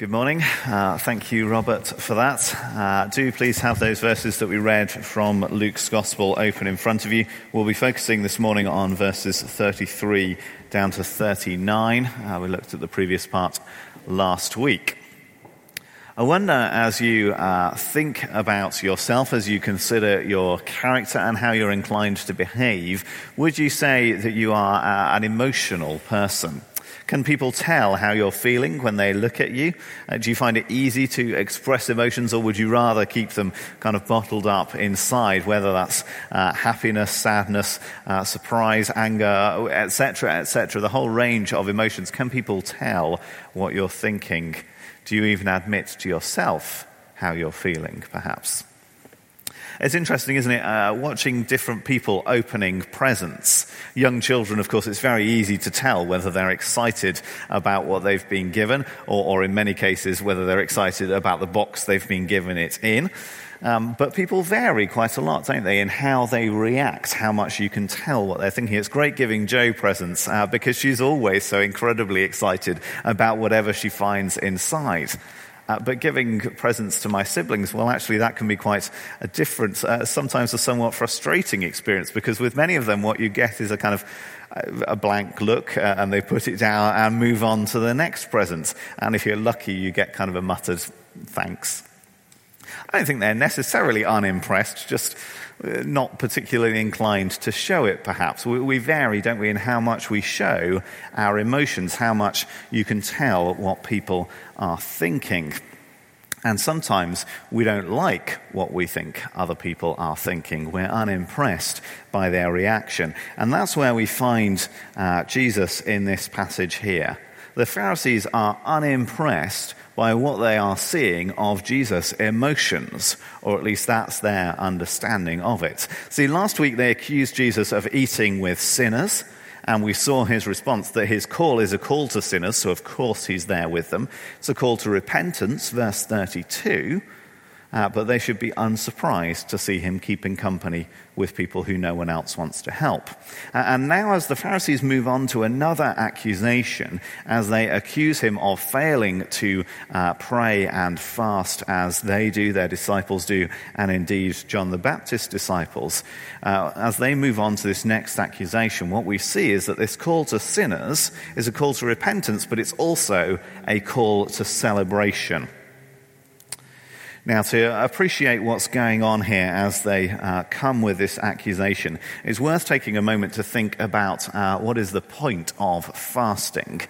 Good morning. Uh, thank you, Robert, for that. Uh, do please have those verses that we read from Luke's Gospel open in front of you. We'll be focusing this morning on verses 33 down to 39. Uh, we looked at the previous part last week. I wonder, as you uh, think about yourself, as you consider your character and how you're inclined to behave, would you say that you are uh, an emotional person? Can people tell how you're feeling when they look at you? Uh, do you find it easy to express emotions, or would you rather keep them kind of bottled up inside, whether that's uh, happiness, sadness, uh, surprise, anger, etc., etc., the whole range of emotions? Can people tell what you're thinking? Do you even admit to yourself how you're feeling, perhaps? It's interesting, isn't it, uh, watching different people opening presents. Young children, of course, it's very easy to tell whether they're excited about what they've been given, or, or in many cases, whether they're excited about the box they've been given it in. Um, but people vary quite a lot, don't they, in how they react, how much you can tell what they're thinking. It's great giving Jo presents uh, because she's always so incredibly excited about whatever she finds inside. Uh, but giving presents to my siblings, well, actually, that can be quite a different, uh, sometimes a somewhat frustrating experience because with many of them, what you get is a kind of uh, a blank look uh, and they put it down and move on to the next present. And if you're lucky, you get kind of a muttered thanks. I don't think they're necessarily unimpressed, just uh, not particularly inclined to show it, perhaps. We, we, vary, don't we, in how much we show our emotions, how much you can tell what people are thinking. And sometimes we don't like what we think other people are thinking. We're unimpressed by their reaction. And that's where we find uh, Jesus in this passage here. The Pharisees are unimpressed by what they are seeing of Jesus' emotions, or at least that's their understanding of it. See, last week they accused Jesus of eating with sinners. And we saw his response that his call is a call to sinners, so of course he's there with them. It's a call to repentance, verse 32 uh, but they should be unsurprised to see him keeping company with people who no one else wants to help. Uh, and now, as the Pharisees move on to another accusation, as they accuse him of failing to uh, pray and fast as they do, their disciples do, and indeed John the Baptist's disciples, uh, as they move on to this next accusation, what we see is that this call to sinners is a call to repentance, but it's also a call to celebration. Now, to appreciate what's going on here as they uh, come with this accusation, it's worth taking a moment to think about uh, what is the point of fasting.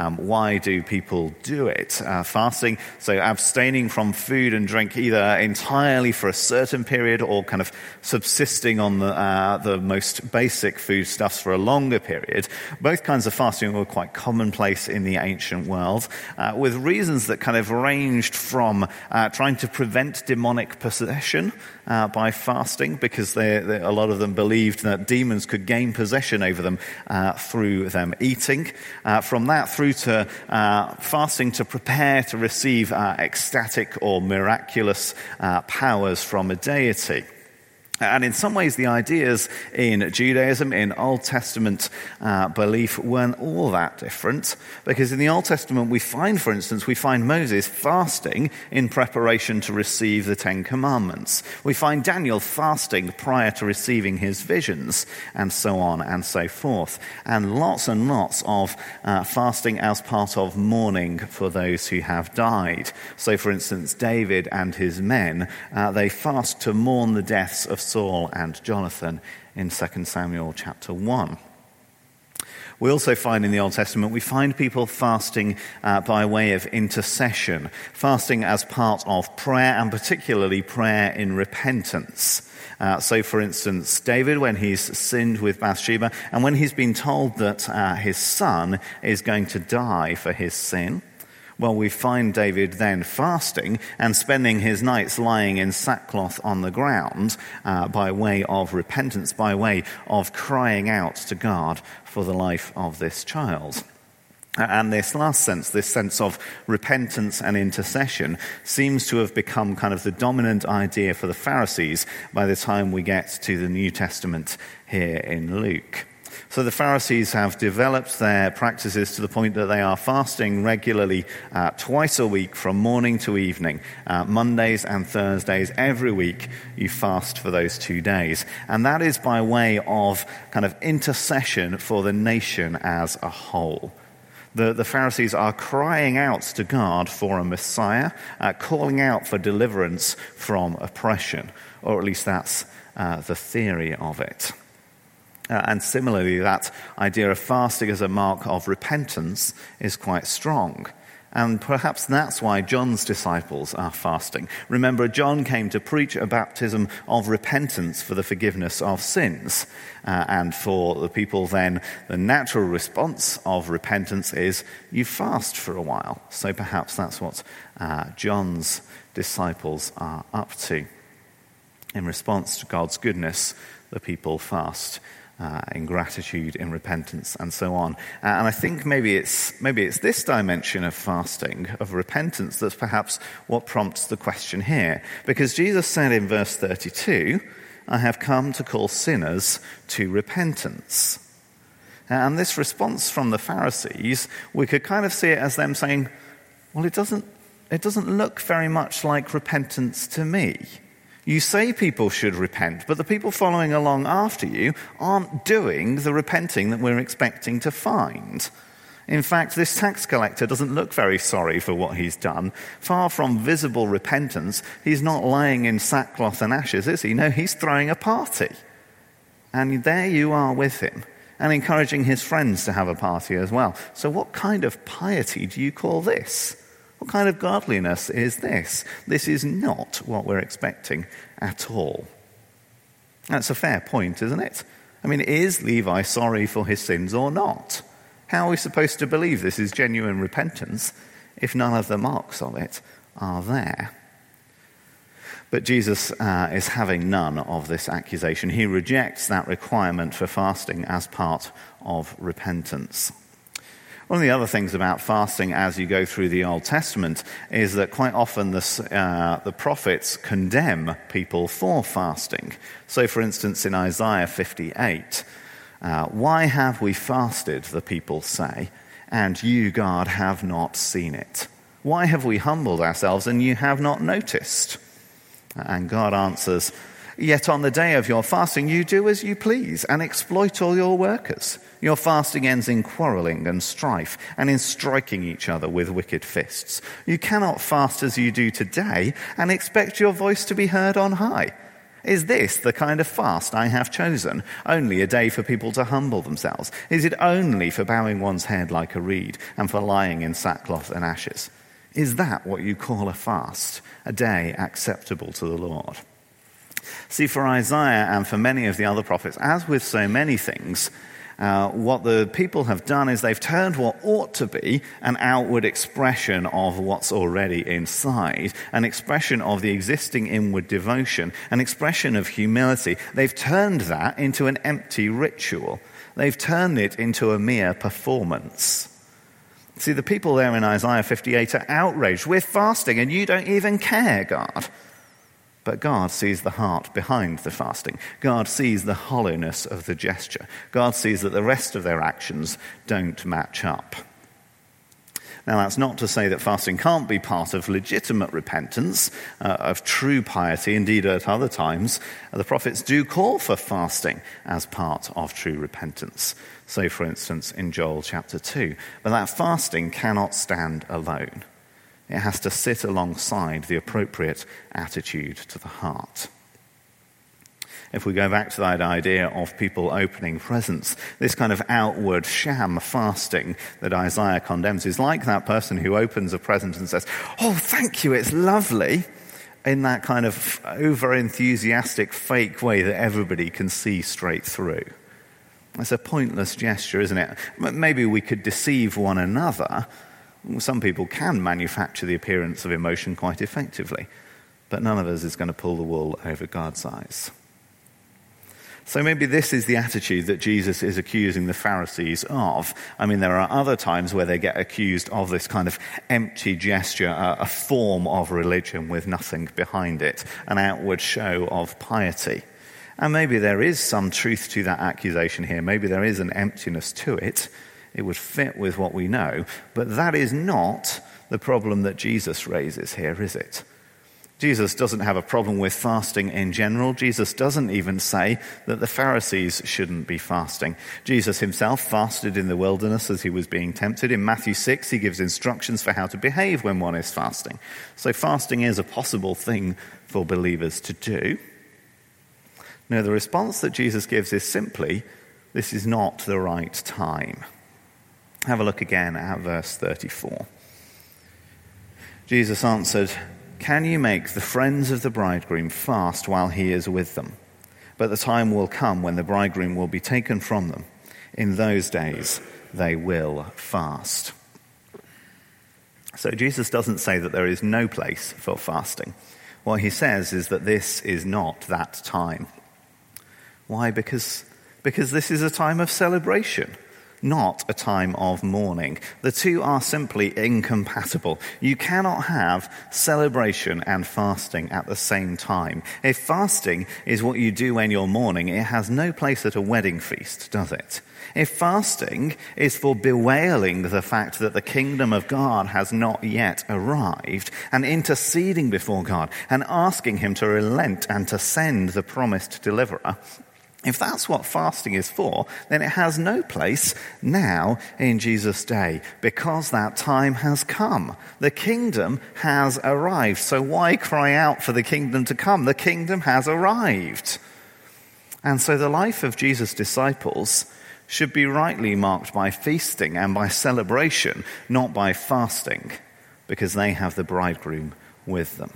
Um, why do people do it? Uh, fasting, so abstaining from food and drink either entirely for a certain period or kind of subsisting on the, uh, the most basic foodstuffs for a longer period. Both kinds of fasting were quite commonplace in the ancient world, uh, with reasons that kind of ranged from uh, trying to prevent demonic possession uh, by fasting because they, they, a lot of them believed that demons could gain possession over them uh, through them eating. From that through to uh, fasting to prepare to receive uh, ecstatic or miraculous uh, powers from a deity. And in some ways, the ideas in Judaism, in Old Testament uh, belief, weren't all that different. Because in the Old Testament, we find, for instance, we find Moses fasting in preparation to receive the Ten Commandments. We find Daniel fasting prior to receiving his visions, and so on and so forth. And lots and lots of uh, fasting as part of mourning for those who have died. So, for instance, David and his men, uh, they fast to mourn the deaths of Saul and Jonathan in 2 Samuel chapter 1. We also find in the Old Testament, we find people fasting uh, by way of intercession, fasting as part of prayer, and particularly prayer in repentance. Uh, so, for instance, David, when he's sinned with Bathsheba, and when he's been told that uh, his son is going to die for his sin, well, we find David then fasting and spending his nights lying in sackcloth on the ground uh, by way of repentance, by way of crying out to God for the life of this child. And this last sense, this sense of repentance and intercession, seems to have become kind of the dominant idea for the Pharisees by the time we get to the New Testament here in Luke. So the Pharisees have developed their practices to the point that they are fasting regularly uh, twice a week from morning to evening, uh, Mondays and Thursdays. Every week you fast for those two days. And that is by way of kind of intercession for the nation as a whole. The, the Pharisees are crying out to God for a Messiah, uh, calling out for deliverance from oppression, or at least that's uh, the theory of it. Uh, and similarly, that idea of fasting as a mark of repentance is quite strong. And perhaps that's why John's disciples are fasting. Remember, John came to preach a baptism of repentance for the forgiveness of sins. Uh, and for the people, then, the natural response of repentance is you fast for a while. So perhaps that's what uh, John's disciples are up to. In response to God's goodness, the people fast uh, in gratitude, in repentance, and so on. Uh, and I think maybe it's, maybe it's this dimension of fasting, of repentance, that's perhaps what prompts the question here. Because Jesus said in verse 32, I have come to call sinners to repentance. Uh, and this response from the Pharisees, we could kind of see it as them saying, well, it doesn't, it doesn't look very much like repentance to me. You say people should repent, but the people following along after you aren't doing the repenting that we're expecting to find. In fact, this tax collector doesn't look very sorry for what he's done. Far from visible repentance, he's not lying in sackcloth and ashes, is he? No, he's throwing a party. And there you are with him, and encouraging his friends to have a party as well. So, what kind of piety do you call this? What kind of godliness is this? This is not what we're expecting at all. That's a fair point, isn't it? I mean, is Levi sorry for his sins or not? How are we supposed to believe this is genuine repentance if none of the marks of it are there? But Jesus uh, is having none of this accusation. He rejects that requirement for fasting as part of repentance. One of the other things about fasting as you go through the Old Testament is that quite often the, uh, the prophets condemn people for fasting. So, for instance, in Isaiah 58, uh, why have we fasted, the people say, and you, God, have not seen it? Why have we humbled ourselves and you have not noticed? And God answers, Yet on the day of your fasting, you do as you please and exploit all your workers. Your fasting ends in quarreling and strife and in striking each other with wicked fists. You cannot fast as you do today and expect your voice to be heard on high. Is this the kind of fast I have chosen? Only a day for people to humble themselves? Is it only for bowing one's head like a reed and for lying in sackcloth and ashes? Is that what you call a fast? A day acceptable to the Lord? See, for Isaiah and for many of the other prophets, as with so many things, uh, what the people have done is they've turned what ought to be an outward expression of what's already inside, an expression of the existing inward devotion, an expression of humility. They've turned that into an empty ritual. They've turned it into a mere performance. See, the people there in Isaiah 58 are outraged. We're fasting and you don't even care, God. But God sees the heart behind the fasting. God sees the hollowness of the gesture. God sees that the rest of their actions don't match up. Now, that's not to say that fasting can't be part of legitimate repentance, uh, of true piety. Indeed, at other times, the prophets do call for fasting as part of true repentance. So, for instance, in Joel chapter 2. But that fasting cannot stand alone. It has to sit alongside the appropriate attitude to the heart. If we go back to that idea of people opening presents, this kind of outward sham fasting that Isaiah condemns is like that person who opens a present and says, Oh, thank you, it's lovely, in that kind of over enthusiastic, fake way that everybody can see straight through. It's a pointless gesture, isn't it? Maybe we could deceive one another some people can manufacture the appearance of emotion quite effectively, but none of us is going to pull the wool over God's eyes. So maybe this is the attitude that Jesus is accusing the Pharisees of. I mean, there are other times where they get accused of this kind of empty gesture, a, form of religion with nothing behind it, an outward show of piety. And maybe there is some truth to that accusation here. Maybe there is an emptiness to it. It would fit with what we know. But that is not the problem that Jesus raises here, is it? Jesus doesn't have a problem with fasting in general. Jesus doesn't even say that the Pharisees shouldn't be fasting. Jesus himself fasted in the wilderness as he was being tempted. In Matthew 6, he gives instructions for how to behave when one is fasting. So fasting is a possible thing for believers to do. Now, the response that Jesus gives is simply, this is not the right time. Have a look again at verse 34. Jesus answered, can you make the friends of the bridegroom fast while he is with them? But the time will come when the bridegroom will be taken from them. In those days, they will fast. So Jesus doesn't say that there is no place for fasting. What he says is that this is not that time. Why? Because, because this is a time of celebration not a time of mourning. The two are simply incompatible. You cannot have celebration and fasting at the same time. If fasting is what you do when you're mourning, it has no place at a wedding feast, does it? If fasting is for bewailing the fact that the kingdom of God has not yet arrived and interceding before God and asking Him to relent and to send the promised deliverer, if that's what fasting is for, then it has no place now in Jesus' day because that time has come. The kingdom has arrived. So why cry out for the kingdom to come? The kingdom has arrived. And so the life of Jesus' disciples should be rightly marked by feasting and by celebration, not by fasting, because they have the bridegroom with them.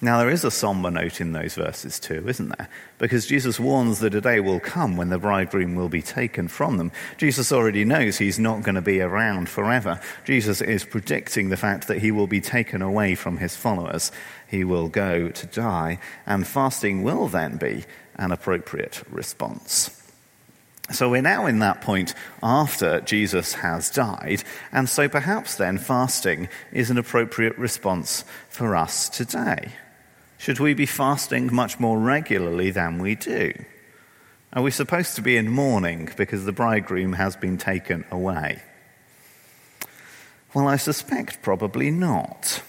Now, there is a somber note in those verses too, isn't there? Because Jesus warns that a day will come when the bridegroom will be taken from them. Jesus already knows he's not going to be around forever. Jesus is predicting the fact that he will be taken away from his followers. He will go to die, and fasting will then be an appropriate response. So we're now in that point after Jesus has died, and so perhaps then fasting is an appropriate response for us today. Should we be fasting much more regularly than we do? Are we supposed to be in mourning because the bridegroom has been taken away? Well, I suspect probably not.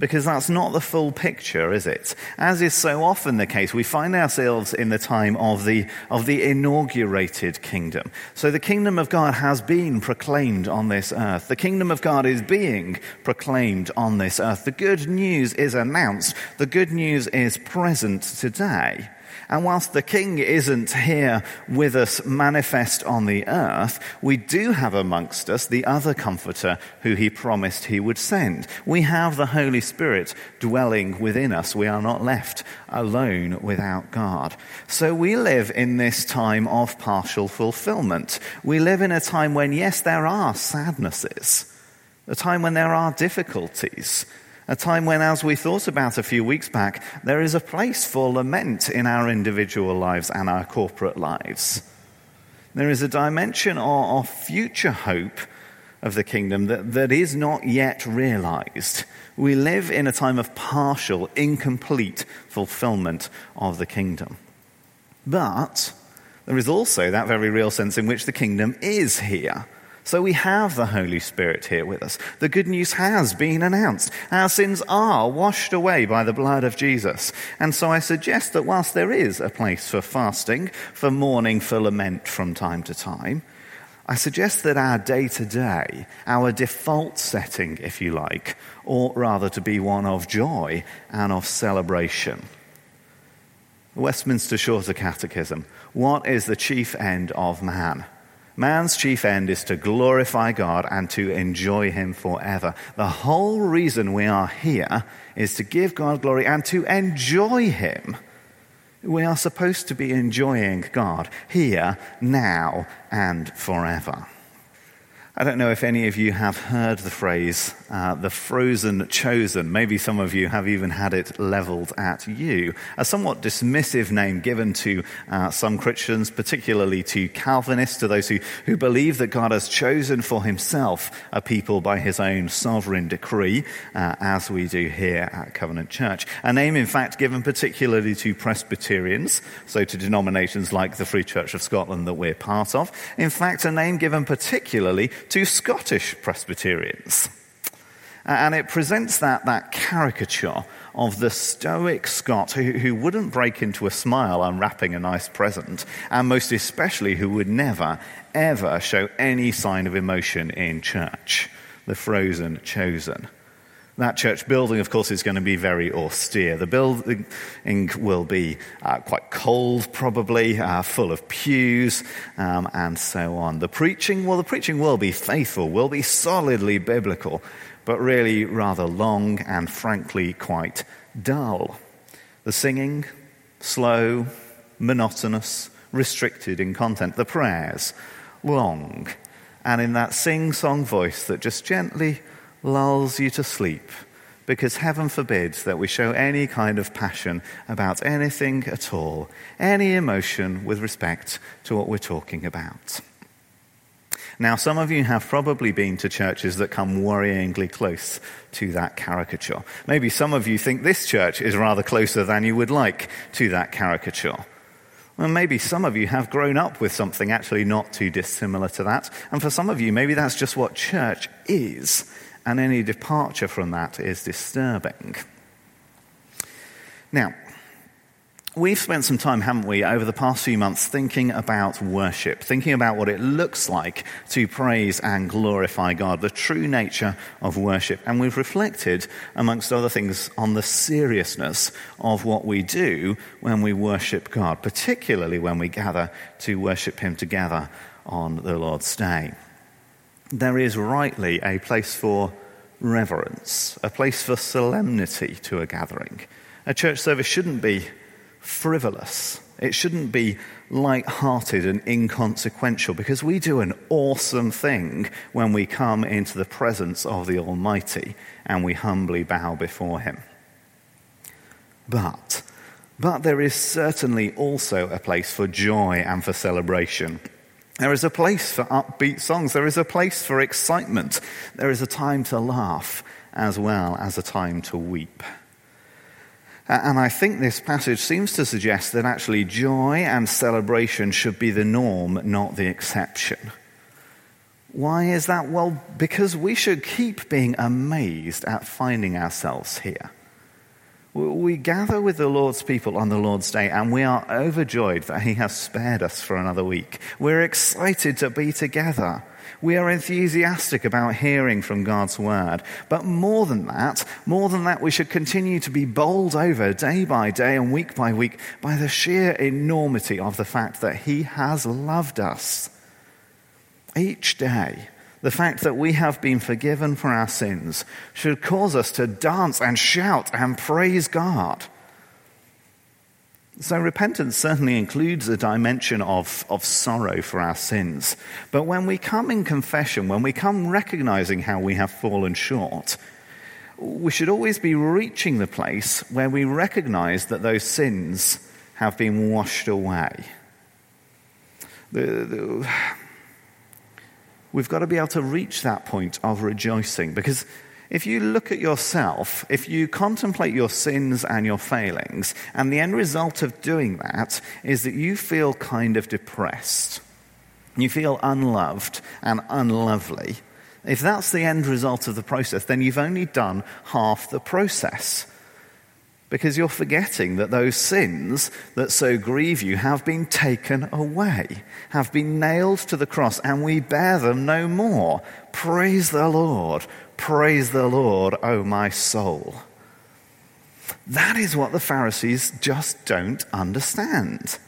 Because that's not the full picture, is it? As is so often the case, we find ourselves in the time of the, of the inaugurated kingdom. So the kingdom of God has been proclaimed on this earth. The kingdom of God is being proclaimed on this earth. The good news is announced. The good news is present today. And whilst the king isn't here with us manifest on the earth, we do have amongst us the other comforter who he promised he would send. We have the Holy Spirit dwelling within us. We are not left alone without God. So we live in this time of partial fulfillment. We live in a time when, yes, there are sadnesses, a time when there are difficulties a time when, as we thought about a few weeks back, there is a place for lament in our individual lives and our corporate lives. There is a dimension of, future hope of the kingdom that, that is not yet realized. We live in a time of partial, incomplete fulfillment of the kingdom. But there is also that very real sense in which the kingdom is here. So we have the Holy Spirit here with us. The good news has been announced. Our sins are washed away by the blood of Jesus. And so I suggest that whilst there is a place for fasting, for mourning, for lament from time to time, I suggest that our day to day, our default setting, if you like, ought rather to be one of joy and of celebration. Westminster Shorter Catechism. What is the chief end of man? Man's chief end is to glorify God and to enjoy Him forever. The whole reason we are here is to give God glory and to enjoy Him. We are supposed to be enjoying God here, now, and forever. I don't know if any of you have heard the phrase, uh, the frozen chosen. Maybe some of you have even had it leveled at you. A somewhat dismissive name given to uh, some Christians, particularly to Calvinists, to those who, who believe that God has chosen for himself a people by his own sovereign decree, uh, as we do here at Covenant Church. A name, in fact, given particularly to Presbyterians, so to denominations like the Free Church of Scotland that we're part of. In fact, a name given particularly to Scottish Presbyterians. And it presents that, that caricature of the stoic Scot who, who wouldn't break into a smile unwrapping a nice present, and most especially who would never, ever show any sign of emotion in church. The frozen chosen. That church building, of course, is going to be very austere. The building will be uh, quite cold, probably, uh, full of pews, um, and so on. The preaching, well, the preaching will be faithful, will be solidly biblical, but really rather long and frankly quite dull. The singing, slow, monotonous, restricted in content. The prayers, long, and in that sing song voice that just gently lulls you to sleep because heaven forbids that we show any kind of passion about anything at all, any emotion with respect to what we're talking about. Now, some of you have probably been to churches that come worryingly close to that caricature. Maybe some of you think this church is rather closer than you would like to that caricature. Well, maybe some of you have grown up with something actually not too dissimilar to that. And for some of you, maybe that's just what church is and any departure from that is disturbing. Now, we've spent some time, haven't we, over the past few months thinking about worship, thinking about what it looks like to praise and glorify God, the true nature of worship. And we've reflected, amongst other things, on the seriousness of what we do when we worship God, particularly when we gather to worship Him together on the Lord's Day there is rightly a place for reverence, a place for solemnity to a gathering. A church service shouldn't be frivolous. It shouldn't be light-hearted and inconsequential because we do an awesome thing when we come into the presence of the Almighty and we humbly bow before Him. But, but there is certainly also a place for joy and for celebration. There is a place for upbeat songs. There is a place for excitement. There is a time to laugh as well as a time to weep. And I think this passage seems to suggest that actually joy and celebration should be the norm, not the exception. Why is that? Well, because we should keep being amazed at finding ourselves here. We gather with the Lord's people on the Lord's day, and we are overjoyed that He has spared us for another week. We're excited to be together. We are enthusiastic about hearing from God's word. But more than that, more than that, we should continue to be bowled over day by day and week by week by the sheer enormity of the fact that He has loved us. Each day, the fact that we have been forgiven for our sins should cause us to dance and shout and praise God. So, repentance certainly includes a dimension of, of sorrow for our sins. But when we come in confession, when we come recognizing how we have fallen short, we should always be reaching the place where we recognize that those sins have been washed away. The, the, we've got to be able to reach that point of rejoicing. Because if you look at yourself, if you contemplate your sins and your failings, and the end result of doing that is that you feel kind of depressed, you feel unloved and unlovely, if that's the end result of the process, then you've only done half the process because you're forgetting that those sins that so grieve you have been taken away, have been nailed to the cross, and we bear them no more. Praise the Lord. Praise the Lord, O oh my soul. That is what the Pharisees just don't understand.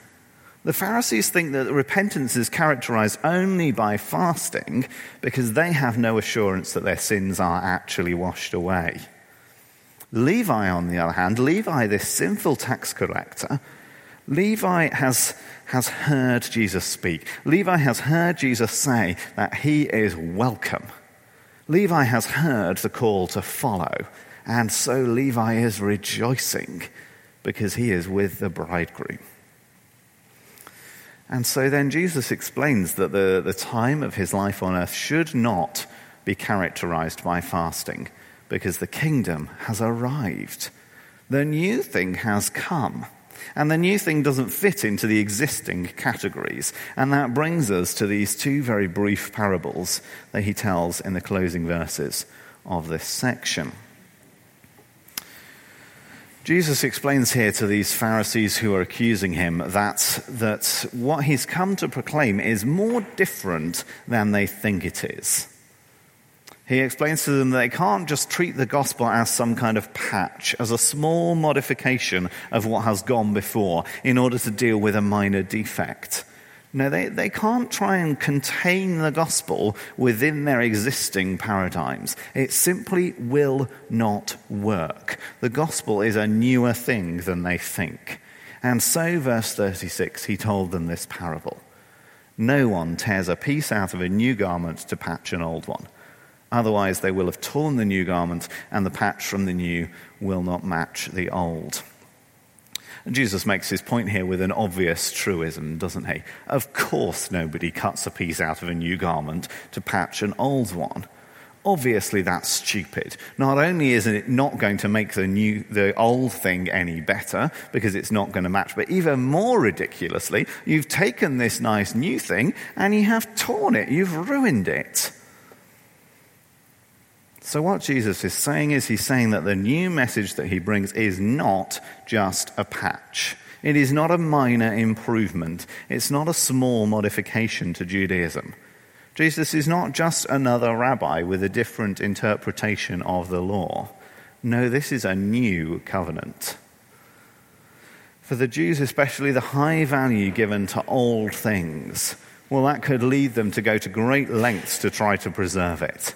The Pharisees think that repentance is characterized only by fasting because they have no assurance that their sins are actually washed away. Levi, on the other hand, Levi, this sinful tax collector, Levi has, has heard Jesus speak. Levi has heard Jesus say that he is welcome. Levi has heard the call to follow, and so Levi is rejoicing because he is with the bridegroom. And so then Jesus explains that the, the time of his life on earth should not be characterized by fasting because the kingdom has arrived. The new thing has come. And the new thing doesn't fit into the existing categories. And that brings us to these two very brief parables that he tells in the closing verses of this section. Jesus explains here to these Pharisees who are accusing him that, that what he's come to proclaim is more different than they think it is. He explains to them that they can't just treat the gospel as some kind of patch, as a small modification of what has gone before in order to deal with a minor defect. No, they, they can't try and contain the gospel within their existing paradigms. It simply will not work. The gospel is a newer thing than they think. And so, verse 36, he told them this parable No one tears a piece out of a new garment to patch an old one. Otherwise, they will have torn the new garment, and the patch from the new will not match the old. And Jesus makes his point here with an obvious truism, doesn't he? Of course, nobody cuts a piece out of a new garment to patch an old one. Obviously, that's stupid. Not only is it not going to make the, new, the old thing any better because it's not going to match, but even more ridiculously, you've taken this nice new thing and you have torn it, you've ruined it. So, what Jesus is saying is, he's saying that the new message that he brings is not just a patch. It is not a minor improvement. It's not a small modification to Judaism. Jesus is not just another rabbi with a different interpretation of the law. No, this is a new covenant. For the Jews, especially, the high value given to old things, well, that could lead them to go to great lengths to try to preserve it.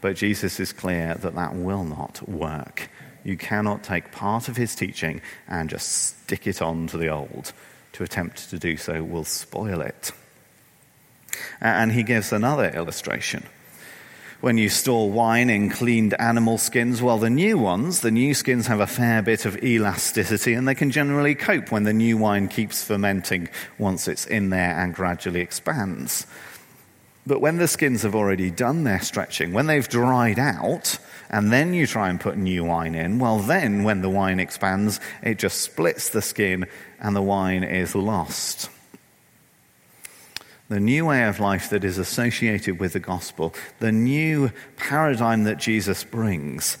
But Jesus is clear that that will not work. You cannot take part of his teaching and just stick it on to the old. To attempt to do so will spoil it. And he gives another illustration. When you store wine in cleaned animal skins, well, the new ones, the new skins have a fair bit of elasticity and they can generally cope when the new wine keeps fermenting once it's in there and gradually expands. But when the skins have already done their stretching, when they've dried out, and then you try and put new wine in, well, then when the wine expands, it just splits the skin and the wine is lost. The new way of life that is associated with the gospel, the new paradigm that Jesus brings,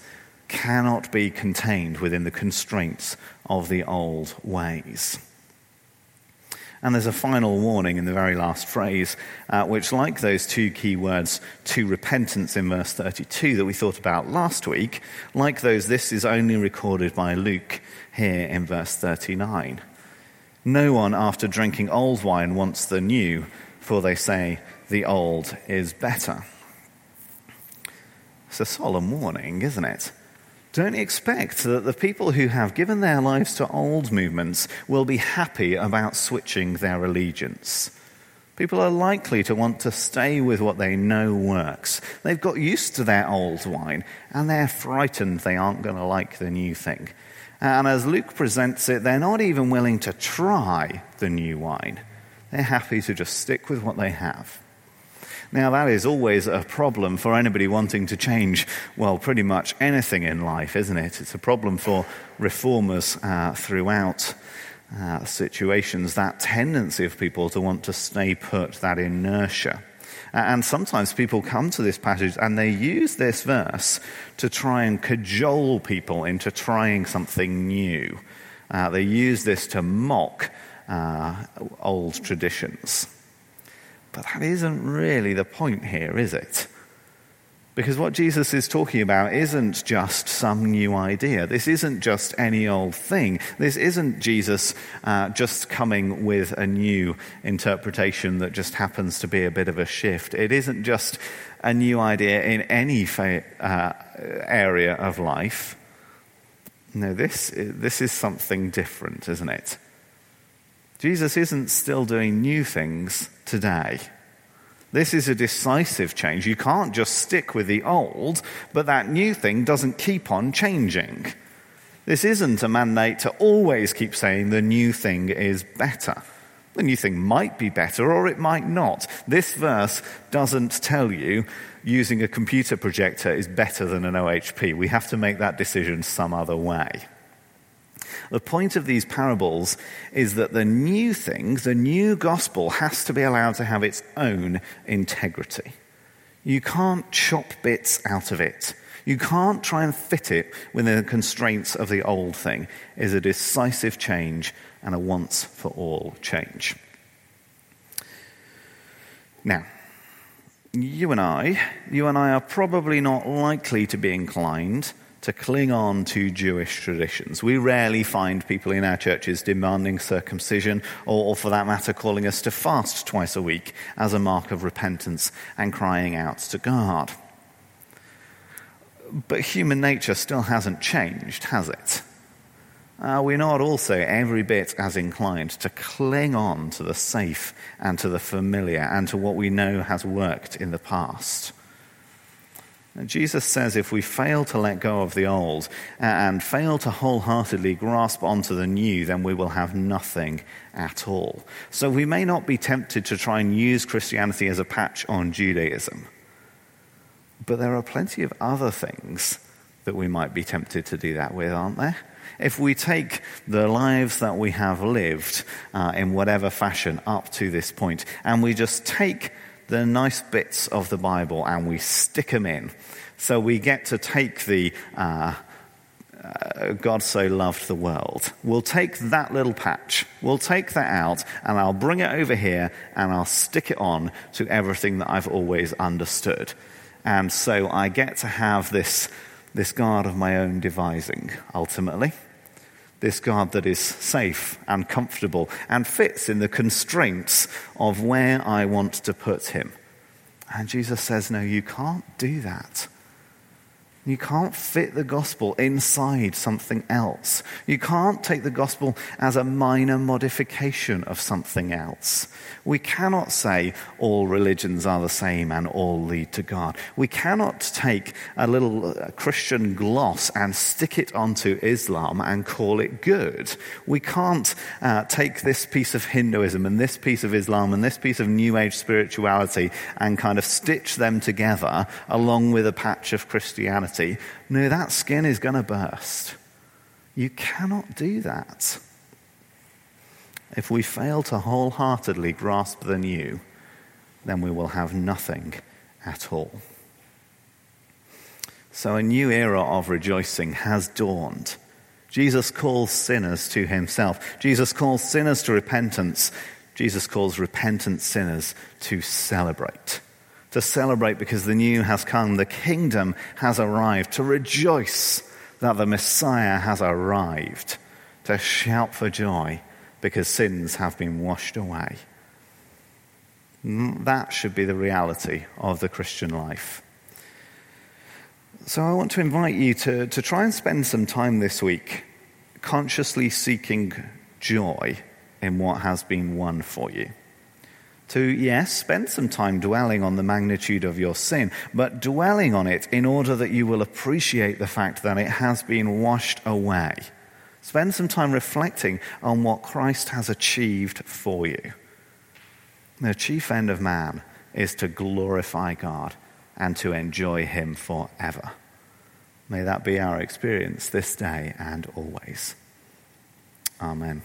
cannot be contained within the constraints of the old ways. And there's a final warning in the very last phrase, uh, which, like those two key words, to repentance in verse 32 that we thought about last week, like those, this is only recorded by Luke here in verse 39. No one, after drinking old wine, wants the new, for they say the old is better. It's a solemn warning, isn't it? Don't expect that the people who have given their lives to old movements will be happy about switching their allegiance. People are likely to want to stay with what they know works. They've got used to their old wine, and they're frightened they aren't going to like the new thing. And as Luke presents it, they're not even willing to try the new wine. They're happy to just stick with what they have. Now, that is always a problem for anybody wanting to change, well, pretty much anything in life, isn't it? It's a problem for reformers uh, throughout uh, situations, that tendency of people to want to stay put, that inertia. And sometimes people come to this passage and they use this verse to try and cajole people into trying something new. Uh, they use this to mock uh, old traditions. But that isn't really the point here, is it? Because what Jesus is talking about isn't just some new idea. This isn't just any old thing. This isn't Jesus uh, just coming with a new interpretation that just happens to be a bit of a shift. It isn't just a new idea in any fa- uh, area of life. No, this, this is something different, isn't it? Jesus isn't still doing new things today. This is a decisive change. You can't just stick with the old, but that new thing doesn't keep on changing. This isn't a mandate to always keep saying the new thing is better. The new thing might be better or it might not. This verse doesn't tell you using a computer projector is better than an OHP. We have to make that decision some other way. The point of these parables is that the new thing, the new gospel, has to be allowed to have its own integrity. You can't chop bits out of it. You can't try and fit it within the constraints of the old thing. It is a decisive change and a once for all change. Now, you and I, you and I are probably not likely to be inclined to cling on to Jewish traditions. We rarely find people in our churches demanding circumcision, or, or, for that matter, calling us to fast twice a week as a mark of repentance and crying out to God. But human nature still hasn't changed, has it? Are we not also every bit as inclined to cling on to the safe and to the familiar and to what we know has worked in the past? Jesus says if we fail to let go of the old and fail to wholeheartedly grasp onto the new, then we will have nothing at all. So we may not be tempted to try and use Christianity as a patch on Judaism. But there are plenty of other things that we might be tempted to do that with, aren't there? If we take the lives that we have lived uh, in whatever fashion up to this point, and we just take the nice bits of the Bible and we stick them in. So we get to take the uh, uh, God so loved the world. We'll take that little patch, we'll take that out, and I'll bring it over here and I'll stick it on to everything that I've always understood. And so I get to have this, this God of my own devising, ultimately this God that is safe and comfortable and fits in the constraints of where I want to put him. And Jesus says, No, you can't do that. You can't fit the gospel inside something else. You can't take the gospel as a minor modification of something else. We cannot say all religions are the same and all lead to God. We cannot take a little uh, Christian gloss and stick it onto Islam and call it good. We can't uh, take this piece of Hinduism and this piece of Islam and this piece of New Age spirituality and kind of stitch them together along with a patch of Christianity. No, that skin is going to burst. You cannot do that if we fail to wholeheartedly grasp the new, then we will have nothing at all. So a new era of rejoicing has dawned. Jesus calls sinners to himself. Jesus calls sinners to repentance. Jesus calls repentant sinners to celebrate. To celebrate because the new has come, the kingdom has arrived, to rejoice that the Messiah has arrived, to shout for joy because sins have been washed away. Mm, that should be the reality of the Christian life. So I want to invite you to, to try and spend some time this week consciously seeking joy in what has been won for you. To, yes, spend some time dwelling on the magnitude of your sin, but dwelling on it in order that you will appreciate the fact that it has been washed away Spend some time reflecting on what Christ has achieved for you. The chief end of man is to glorify God and to enjoy Him forever. May that be our experience this day and always. Amen.